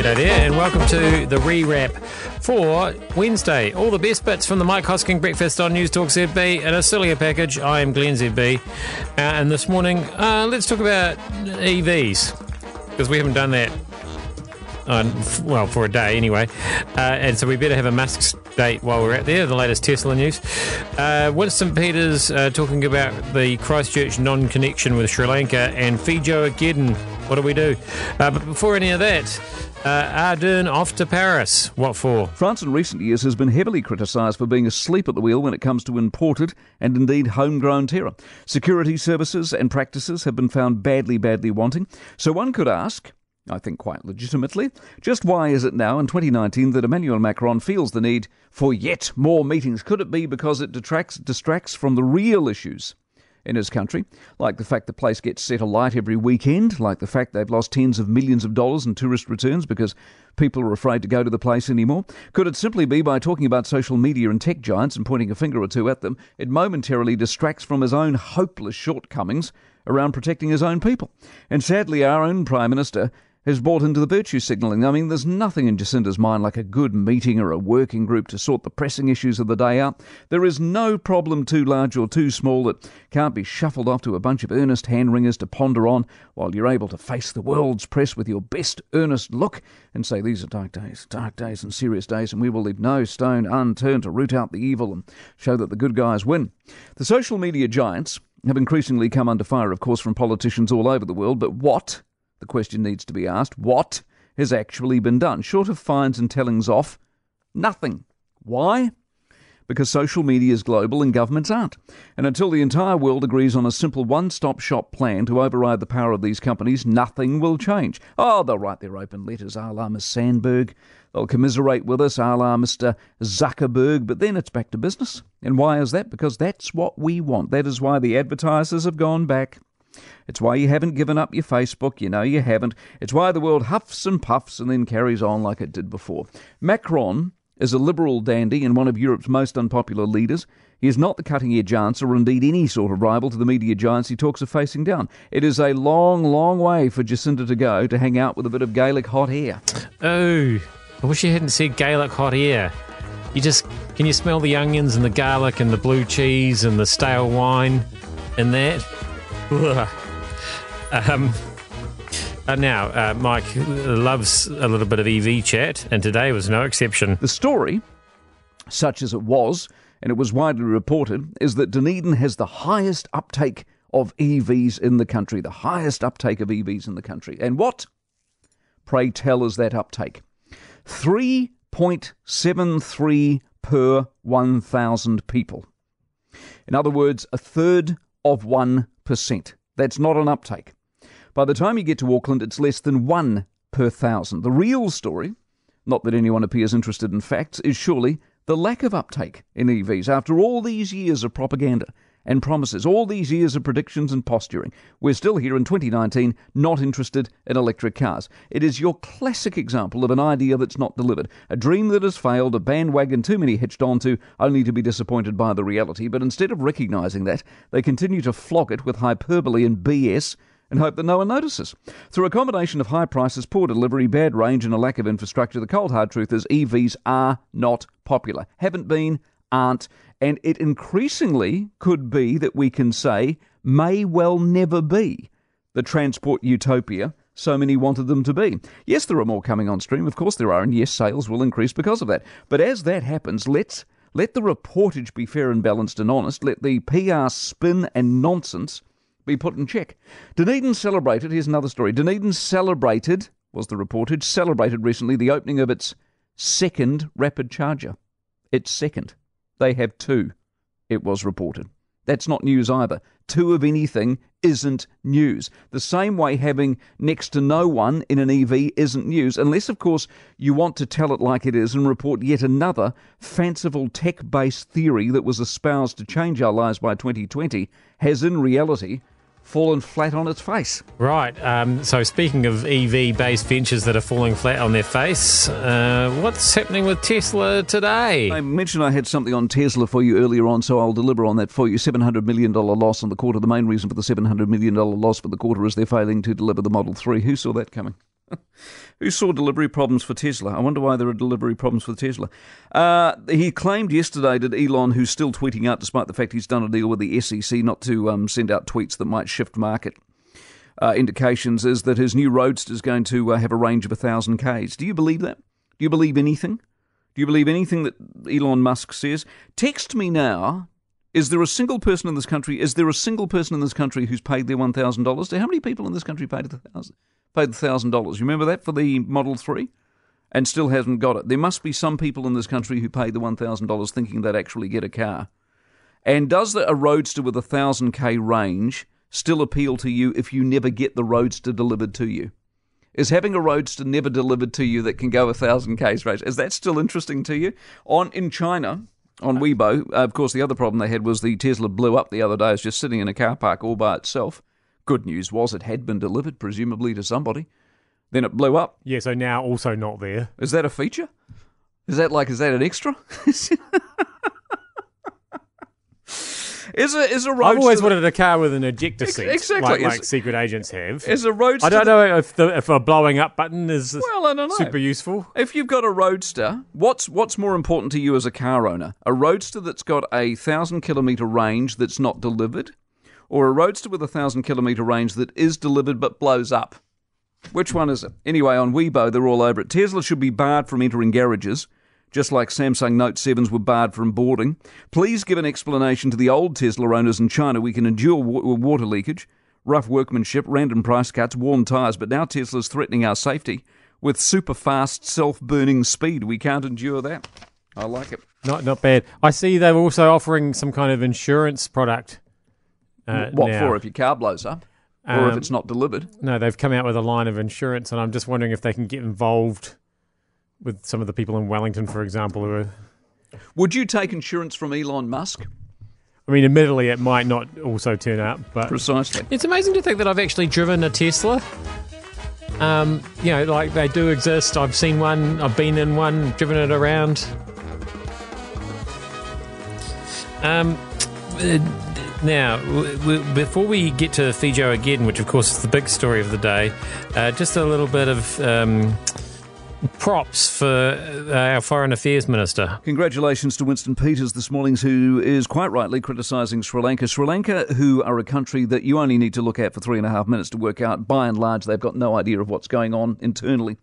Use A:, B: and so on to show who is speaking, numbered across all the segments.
A: G'day there, and welcome to the rewrap for Wednesday. All the best bits from the Mike Hosking breakfast on News Talk ZB and a sillier package. I am Glenn ZB, uh, and this morning uh, let's talk about EVs because we haven't done that. Uh, well, for a day anyway, uh, and so we better have a Musk date while we're out there. The latest Tesla news. Uh, Winston Peters uh, talking about the Christchurch non-connection with Sri Lanka and Fiji again. What do we do? Uh, but before any of that, uh, Ardern off to Paris. What for?
B: France in recent years has been heavily criticised for being asleep at the wheel when it comes to imported and indeed homegrown terror. Security services and practices have been found badly, badly wanting. So one could ask, I think quite legitimately, just why is it now in 2019 that Emmanuel Macron feels the need for yet more meetings? Could it be because it detracts, distracts from the real issues? In his country, like the fact the place gets set alight every weekend, like the fact they've lost tens of millions of dollars in tourist returns because people are afraid to go to the place anymore? Could it simply be by talking about social media and tech giants and pointing a finger or two at them, it momentarily distracts from his own hopeless shortcomings around protecting his own people? And sadly, our own Prime Minister has bought into the virtue signalling. I mean, there's nothing in Jacinda's mind like a good meeting or a working group to sort the pressing issues of the day out. There is no problem too large or too small that can't be shuffled off to a bunch of earnest hand wringers to ponder on while you're able to face the world's press with your best earnest look and say, These are dark days, dark days and serious days, and we will leave no stone unturned to root out the evil and show that the good guys win. The social media giants have increasingly come under fire, of course, from politicians all over the world, but what? The question needs to be asked what has actually been done? Short of fines and tellings off, nothing. Why? Because social media is global and governments aren't. And until the entire world agrees on a simple one stop shop plan to override the power of these companies, nothing will change. Oh, they'll write their open letters a la Miss Sandberg. They'll commiserate with us a la Mr. Zuckerberg, but then it's back to business. And why is that? Because that's what we want. That is why the advertisers have gone back. It's why you haven't given up your Facebook, you know you haven't. It's why the world huffs and puffs and then carries on like it did before. Macron is a liberal dandy and one of Europe's most unpopular leaders. He is not the cutting edge answer, or indeed any sort of rival to the media giants he talks of facing down. It is a long, long way for Jacinda to go to hang out with a bit of Gaelic hot air.
A: Oh, I wish you hadn't said Gaelic hot air. You just can you smell the onions and the garlic and the blue cheese and the stale wine and that? Um, uh, now, uh, Mike loves a little bit of EV chat, and today was no exception.
B: The story, such as it was, and it was widely reported, is that Dunedin has the highest uptake of EVs in the country, the highest uptake of EVs in the country. And what, pray tell, is that uptake? 3.73 per 1,000 people. In other words, a third of 1%. That's not an uptake. By the time you get to Auckland, it's less than one per thousand. The real story, not that anyone appears interested in facts, is surely the lack of uptake in EVs after all these years of propaganda and promises, all these years of predictions and posturing. We're still here in 2019, not interested in electric cars. It is your classic example of an idea that's not delivered, a dream that has failed, a bandwagon too many hitched onto, only to be disappointed by the reality. But instead of recognising that, they continue to flog it with hyperbole and BS and hope that no one notices. Through a combination of high prices, poor delivery, bad range, and a lack of infrastructure, the cold hard truth is EVs are not popular. Haven't been, aren't, and it increasingly could be that we can say may well never be the transport utopia so many wanted them to be. Yes, there are more coming on stream, of course there are, and yes, sales will increase because of that. But as that happens, let's let the reportage be fair and balanced and honest. Let the PR spin and nonsense be put in check. Dunedin celebrated, here's another story. Dunedin celebrated, was the reportage, celebrated recently the opening of its second rapid charger. Its second. They have two, it was reported. That's not news either. Two of anything isn't news. The same way having next to no one in an EV isn't news, unless, of course, you want to tell it like it is and report yet another fanciful tech based theory that was espoused to change our lives by 2020 has in reality fallen flat on its face.
A: Right. Um, so, speaking of EV based ventures that are falling flat on their face, uh, what's happening with Tesla today?
B: I mentioned I had something on Tesla for you earlier on, so I'll deliver on that for you. $700 million loss on the quarter. The main reason for the $700 million loss for the quarter is they're failing to deliver the Model 3. Who saw that coming? Who saw delivery problems for Tesla? I wonder why there are delivery problems for Tesla. Uh, he claimed yesterday that Elon, who's still tweeting out despite the fact he's done a deal with the SEC not to um, send out tweets that might shift market uh, indications, is that his new Roadster is going to uh, have a range of 1,000 Ks. Do you believe that? Do you believe anything? Do you believe anything that Elon Musk says? Text me now. Is there a single person in this country? Is there a single person in this country who's paid their one thousand dollars? How many people in this country paid the thousand? Paid the thousand dollars. You remember that for the Model Three, and still hasn't got it. There must be some people in this country who paid the one thousand dollars thinking they'd actually get a car. And does the, a roadster with a thousand k range still appeal to you if you never get the roadster delivered to you? Is having a roadster never delivered to you that can go a thousand k's range? Is that still interesting to you? On in China, on Weibo, uh, of course, the other problem they had was the Tesla blew up the other day. It was just sitting in a car park all by itself. Good news was it had been delivered, presumably to somebody. Then it blew up.
A: Yeah, so now also not there.
B: Is that a feature? Is that like is that an extra? Is a is a roadster?
A: I've always wanted a car with an ejector seat,
B: exactly.
A: like,
B: Is-
A: like secret agents have.
B: Is a roadster?
A: I don't know if the if a blowing up button is
B: Well, I don't know.
A: super useful.
B: If you've got a roadster, what's what's more important to you as a car owner? A roadster that's got a thousand kilometre range that's not delivered, or a roadster with a thousand kilometre range that is delivered but blows up? Which one is it? Anyway, on Weibo, they're all over it. Tesla should be barred from entering garages, just like Samsung Note 7s were barred from boarding. Please give an explanation to the old Tesla owners in China. We can endure wa- water leakage, rough workmanship, random price cuts, worn tyres, but now Tesla's threatening our safety with super fast self burning speed. We can't endure that. I like it.
A: Not not bad. I see they're also offering some kind of insurance product. Uh,
B: what
A: now.
B: for if your car blows up? Or if
A: Um,
B: it's not delivered?
A: No, they've come out with a line of insurance, and I'm just wondering if they can get involved with some of the people in Wellington, for example, who are.
B: Would you take insurance from Elon Musk?
A: I mean, admittedly, it might not also turn out, but
B: Precisely.
A: It's amazing to think that I've actually driven a Tesla. Um, you know, like they do exist. I've seen one. I've been in one, driven it around. Um, uh, now, w- w- before we get to Feijoageddon, which of course is the big story of the day, uh, just a little bit of um, props for uh, our foreign affairs minister.
B: Congratulations to Winston Peters this morning, who is quite rightly criticising Sri Lanka. Sri Lanka, who are a country that you only need to look at for three and a half minutes to work out, by and large, they've got no idea of what's going on internally.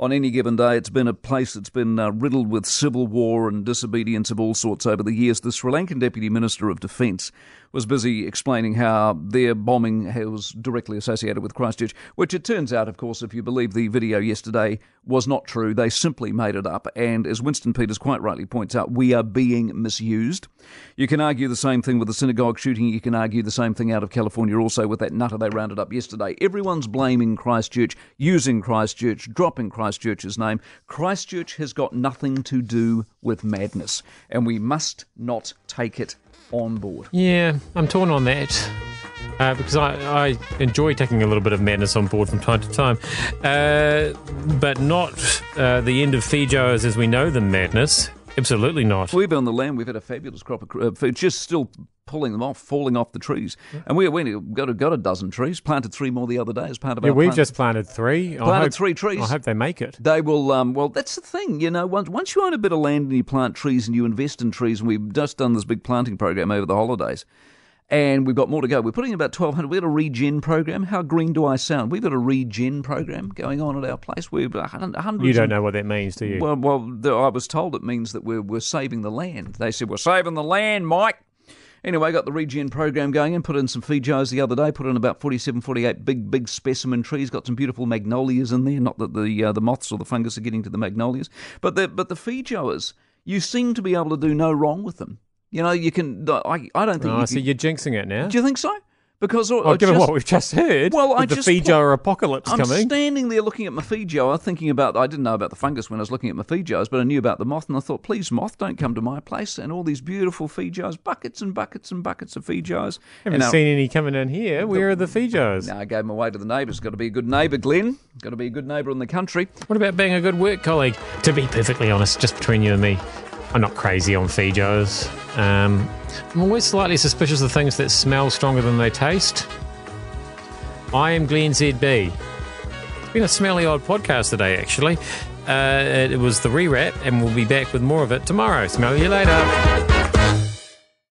B: On any given day, it's been a place that's been uh, riddled with civil war and disobedience of all sorts over the years. The Sri Lankan Deputy Minister of Defence was busy explaining how their bombing was directly associated with Christchurch, which it turns out, of course, if you believe the video yesterday, was not true. They simply made it up. And as Winston Peters quite rightly points out, we are being misused. You can argue the same thing with the synagogue shooting. You can argue the same thing out of California also with that nutter they rounded up yesterday. Everyone's blaming Christchurch, using Christchurch, dropping Christchurch's name. Christchurch has got nothing to do with madness, and we must not take it on board.
A: Yeah, I'm torn on that. Uh, because I, I enjoy taking a little bit of madness on board from time to time, uh, but not uh, the end of Feijoas as we know them madness. Absolutely not.
B: We've been on the land. We've had a fabulous crop of cr- uh, food, just still pulling them off, falling off the trees. And we we got a, got a dozen trees. Planted three more the other day as part of our.
A: Yeah,
B: our.
A: we've
B: plant-
A: just planted three. I
B: planted
A: hope,
B: three trees.
A: I hope they make it.
B: They will. Um, well, that's the thing. You know, once once you own a bit of land and you plant trees and you invest in trees, and we've just done this big planting program over the holidays, and we've got more to go. We're putting in about twelve hundred. We've got a regen program. How green do I sound? We've got a regen program going on at our place. We've hundreds.
A: You don't know what that means, do you?
B: Well, well, I was told it means that we're we're saving the land. They said we're saving the land, Mike. Anyway, got the regen program going and put in some Feijoas the other day, put in about 47, 48 big, big specimen trees, got some beautiful magnolias in there. Not that the uh, the moths or the fungus are getting to the magnolias, but the, but the Feijoas, you seem to be able to do no wrong with them. You know, you can, I, I don't think
A: oh,
B: you
A: so
B: can,
A: you're jinxing it now.
B: Do you think so? Because
A: Oh, given
B: just-
A: what we've just heard,
B: Well, I
A: with the
B: just
A: Feijoa apocalypse coming.
B: I'm standing there looking at my Feijoa, thinking about, I didn't know about the fungus when I was looking at my Feijoas, but I knew about the moth, and I thought, please, moth, don't come to my place. And all these beautiful Feijoas, buckets and buckets and buckets of Feijoas.
A: haven't
B: and I-
A: seen any coming in here. Where are the Feijoas?
B: No, I gave them away to the neighbours. Got to be a good neighbour, Glenn. Got to be a good neighbour in the country.
A: What about being a good work colleague? To be perfectly honest, just between you and me, I'm not crazy on Feijoas. Um, I'm always slightly suspicious of things that smell stronger than they taste. I am Glenn ZB. It's been a smelly odd podcast today, actually. Uh, it was the rewrap, and we'll be back with more of it tomorrow. Smell you later.